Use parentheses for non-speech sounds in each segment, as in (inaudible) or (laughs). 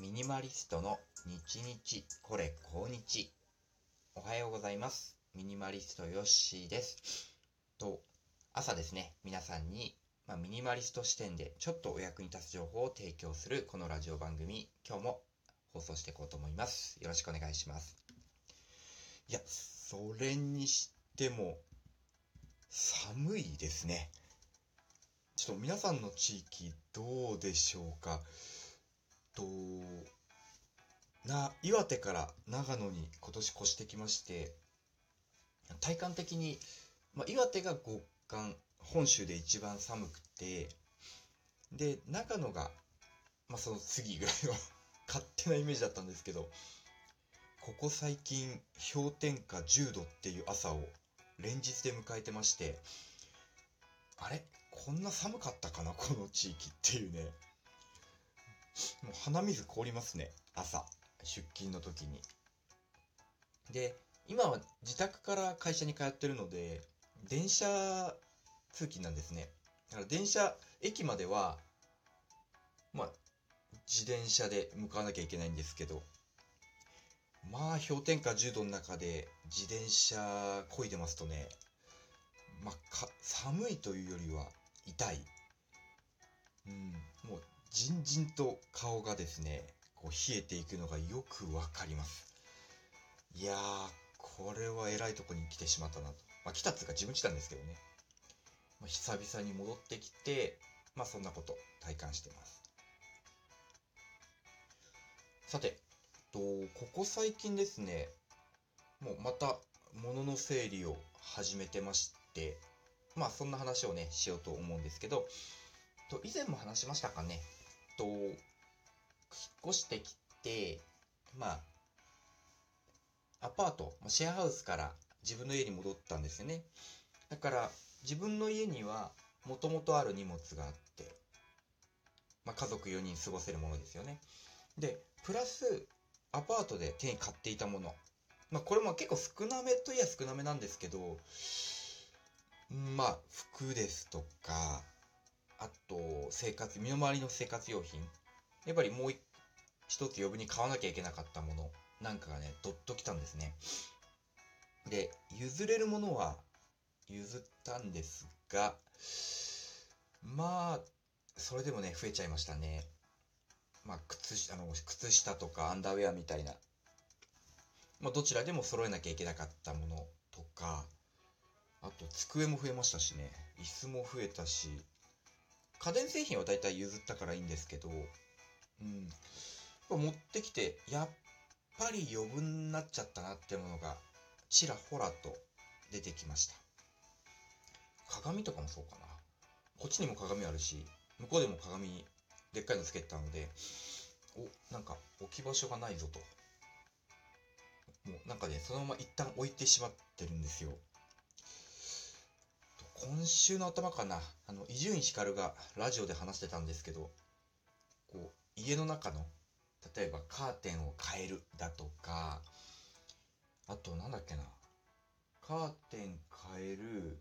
ミニマリストの日日これ今日。おはようございます。ミニマリストヨッシーです。と朝ですね。皆さんに、まあ、ミニマリスト視点でちょっとお役に立つ情報を提供するこのラジオ番組。今日も放送していこうと思います。よろしくお願いします。いやそれにしても寒いですね。ちょっと皆さんの地域どうでしょうか？とな岩手から長野に今年越してきまして体感的に、まあ、岩手が極寒本州で一番寒くてで長野が、まあ、その次ぐらいの (laughs) 勝手なイメージだったんですけどここ最近氷点下10度っていう朝を連日で迎えてましてあれ？こんな寒かったかな？この地域っていうね。もう鼻水凍りますね。朝。出勤の時に。で今は自宅から会社に通ってるので電車通勤なんですね。だから電車駅まではまあ自転車で向かわなきゃいけないんですけどまあ氷点下10度の中で自転車漕いでますとねまあ寒いというよりは痛い。うんもうじんじんと顔がですねこう冷えていくのがよくわかります。いやーこれは偉いとこに来てしまったなと。まあ来たっつうか自分来たんですけどね、まあ、久々に戻ってきてまあそんなこと体感してます。さてとここ最近ですねもうまた物の整理を始めてましてまあそんな話をねしようと思うんですけどと以前も話しましたかね。と、引っ越してきて、まあ、アパート、シェアハウスから自分の家に戻ったんですよね。だから、自分の家には、もともとある荷物があって、まあ、家族4人過ごせるものですよね。で、プラス、アパートで手に買っていたもの。まあ、これも結構少なめといえば少なめなんですけど、まあ、服ですとか、あと、生活、身の回りの生活用品。やっぱりもう一つ余分に買わなきゃいけなかったものなんかがね、どっときたんですね。で、譲れるものは譲ったんですが、まあ、それでもね、増えちゃいましたね。まあ、靴あの靴下とかアンダーウェアみたいな、まあ、どちらでも揃えなきゃいけなかったものとか、あと机も増えましたしね、椅子も増えたし、家電製品はだいたい譲ったからいいんですけど、うん。持ってきて、やっぱり余分になっちゃったなってものが、ちらほらと出てきました。鏡とかもそうかな。こっちにも鏡あるし、向こうでも鏡、でっかいのつけてたので、お、なんか置き場所がないぞと。もうなんかね、そのまま一旦置いてしまってるんですよ。今週の頭かな、あの、伊集院光がラジオで話してたんですけど、こう、家の中の、例えばカーテンを変えるだとか、あとなんだっけな、カーテン変える、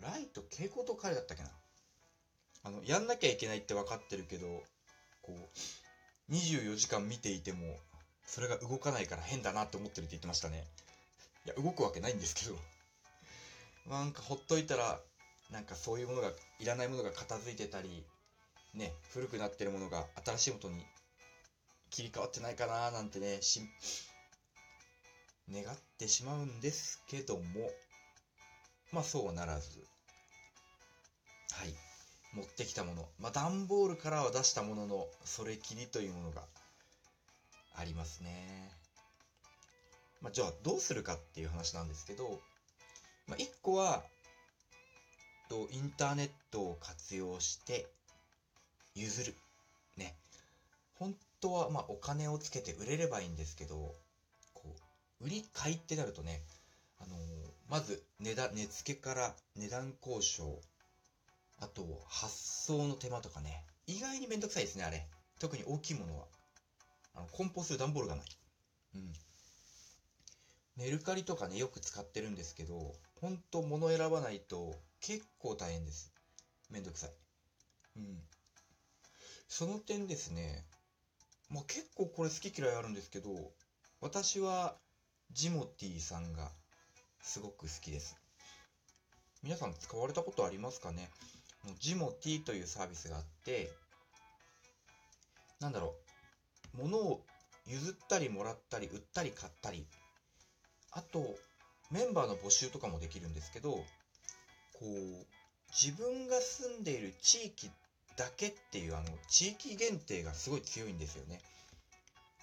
ライト蛍光灯変えるだったっけな。あの、やんなきゃいけないって分かってるけど、こう、24時間見ていても、それが動かないから変だなって思ってるって言ってましたね。いや、動くわけないんですけど。なんかほっといたら、なんかそういうものが、いらないものが片付いてたり、ね、古くなってるものが新しいものに切り替わってないかななんてね、し、願ってしまうんですけども、まあそうはならず、はい、持ってきたもの、まあ段ボールからは出したものの、それきりというものがありますね。まあじゃあどうするかっていう話なんですけど、まあ、1個は、と、インターネットを活用して譲る。ね。本当は、まあ、お金をつけて売れればいいんですけど、こう、売り買いってなるとね、あのー、まず、値段、値付けから値段交渉、あと、発送の手間とかね、意外にめんどくさいですね、あれ。特に大きいものは。あの、梱包する段ボールがない。うん。メルカリとかね、よく使ってるんですけど、ほんと物選ばないと結構大変です。めんどくさい。うん。その点ですね、まあ、結構これ好き嫌いあるんですけど私はジモティさんがすごく好きです皆さん使われたことありますかね？ジモティというサービスがあってなんだろう物を譲ったりもらったり売ったり買ったりあとメンバーの募集とかもできるんですけどこう自分が住んでいる地域だけっていうあの地域限定がすごい強いんですよね。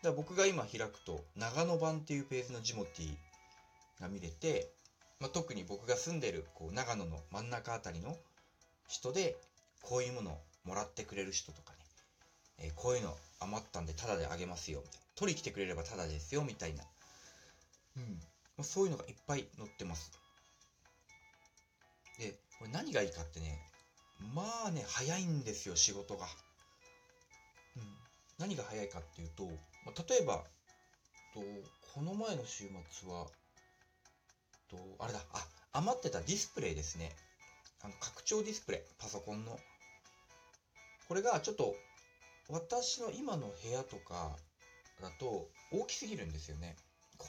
だから僕が今開くと長野版っていうページのジモティが見れて、まあ、特に僕が住んでるこう長野の真ん中あたりの人でこういうものをもらってくれる人とかね、えー、こういうの余ったんでタダであげますよみたいな。取り来てくれればタダですよみたいな、うん、まそういうのがいっぱい載ってます。でこれ何がいいかってねまあね早いんですよ仕事が、うん、何が早いかっていうと、まあ、例えばとこの前の週末はとあれだあ余ってたディスプレイですね。あの拡張ディスプレイパソコンの。これがちょっと私の今の部屋とかだと大きすぎるんですよね。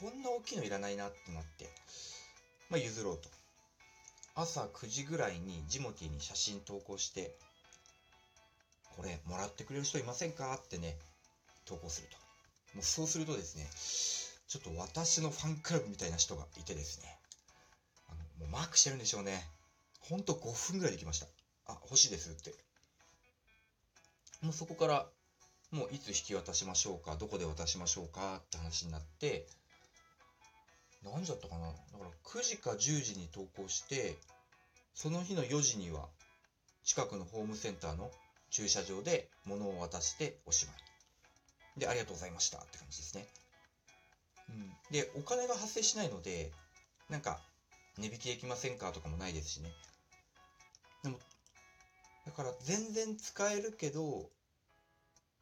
こんな大きいのいらないなってなってまあ譲ろうと朝9時ぐらいにジモティに写真投稿して、これもらってくれる人いませんかってね、投稿すると。もうそうするとですね、ちょっと私のファンクラブみたいな人がいてですね、あのもうマークしてるんでしょうね。ほんと5分ぐらいできました。あ、欲しいですって。もうそこから、もういつ引き渡しましょうか、どこで渡しましょうかって話になって、何時だったかな？だから9時か10時に投稿して、その日の4時には近くのホームセンターの駐車場で物を渡しておしまい。で、ありがとうございましたって感じですね。うん。で、お金が発生しないので、なんか、値引きできませんかとかもないですしね。でも、だから全然使えるけど、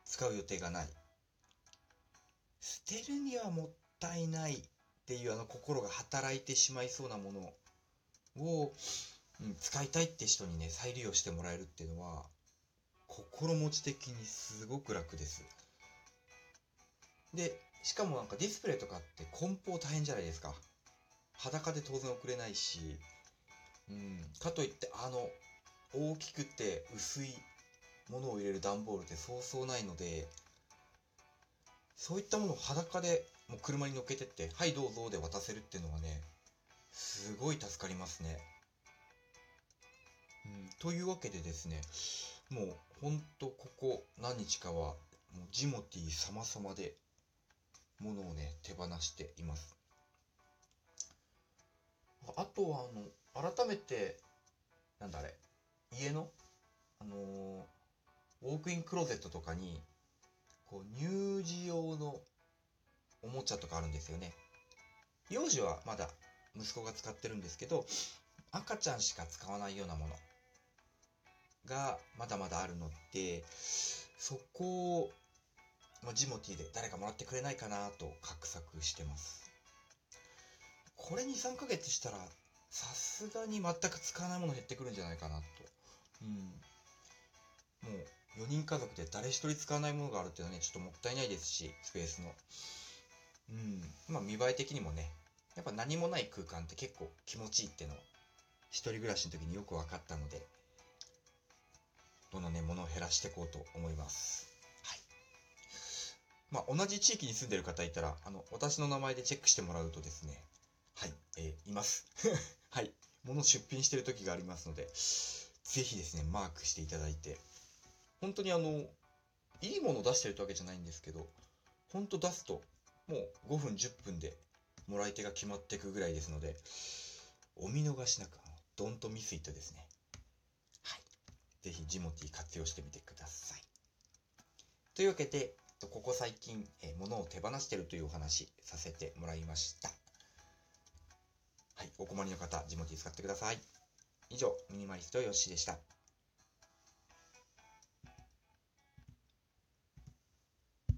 使う予定がない。捨てるにはもったいないっていうあの心が働いてしまいそうなものを、うん、使いたいって人にね再利用してもらえるっていうのは心持ち的にすごく楽です。でしかもなんかディスプレイとかって梱包大変じゃないですか。裸で当然送れないし、うん、かといってあの大きくて薄いものを入れる段ボールってそうそうないのでそういったものを裸でもう車に乗っけてって、はいどうぞで渡せるっていうのはね、すごい助かりますね。うん、というわけでですね、もうほんとここ何日かは、もうジモティー様々で、ものをね、手放しています。あとは、あの、改めて、なんだあれ、家の、あのー、ウォークインクローゼットとかに、こう、乳児用のおもちゃとかあるんですよね。幼児はまだ息子が使ってるんですけど、赤ちゃんしか使わないようなものがまだまだあるので、そこを、ま、ジモティで誰かもらってくれないかなと画策してます。これ2、3ヶ月したら、さすがに全く使わないもの減ってくるんじゃないかなと。うん。もう、4人家族で誰一人使わないものがあるっていうのはね、ちょっともったいないですし、スペースの。うん。まあ見栄え的にもね、やっぱ何もない空間って結構気持ちいいっていうのを、一人暮らしの時によく分かったので、どんどんね、物を減らしていこうと思います。はい。まあ同じ地域に住んでる方いたら、あの、私の名前でチェックしてもらうとですね、はい、えー、います。(laughs) はい。物出品してる時がありますので、ぜひですね、マークしていただいて、本当にあの、いいものを出してるってわけじゃないんですけど、本当出すともう5分10分でもらい手が決まっていくぐらいですので、お見逃しなく、ドントミスイットですね。はい。ぜひジモティ活用してみてください。というわけで、ここ最近、え物を手放しているというお話させてもらいました。はい。お困りの方、ジモティ使ってください。以上、ミニマリストよしでした。